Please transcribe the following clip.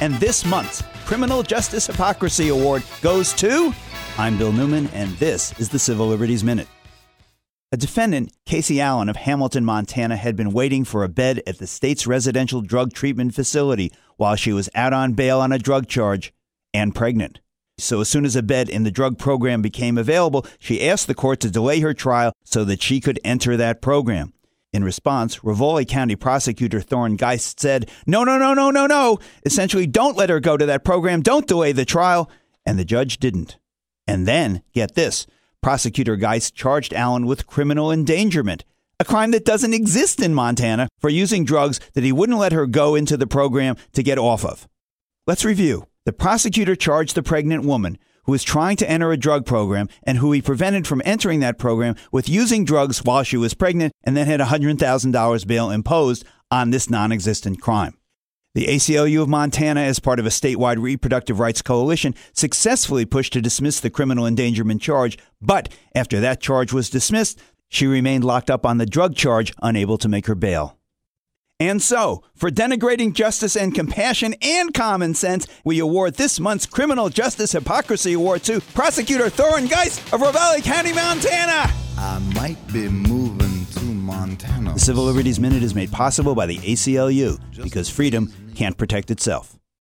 And this month's Criminal Justice Hypocrisy Award goes to. I'm Bill Newman, and this is the Civil Liberties Minute. A defendant, Casey Allen of Hamilton, Montana, had been waiting for a bed at the state's residential drug treatment facility while she was out on bail on a drug charge and pregnant. So, as soon as a bed in the drug program became available, she asked the court to delay her trial so that she could enter that program. In response, Ravalli County prosecutor Thorin Geist said, No, no, no, no, no, no. Essentially, don't let her go to that program. Don't delay the trial. And the judge didn't. And then, get this Prosecutor Geist charged Allen with criminal endangerment, a crime that doesn't exist in Montana, for using drugs that he wouldn't let her go into the program to get off of. Let's review. The prosecutor charged the pregnant woman who was trying to enter a drug program and who he prevented from entering that program with using drugs while she was pregnant and then had $100,000 bail imposed on this non existent crime. The ACLU of Montana, as part of a statewide reproductive rights coalition, successfully pushed to dismiss the criminal endangerment charge, but after that charge was dismissed, she remained locked up on the drug charge, unable to make her bail. And so, for denigrating justice and compassion and common sense, we award this month's Criminal Justice Hypocrisy Award to Prosecutor Thorin Geist of Ravalli County, Montana. I might be moving to Montana. The Civil Liberties Minute is made possible by the ACLU because freedom can't protect itself.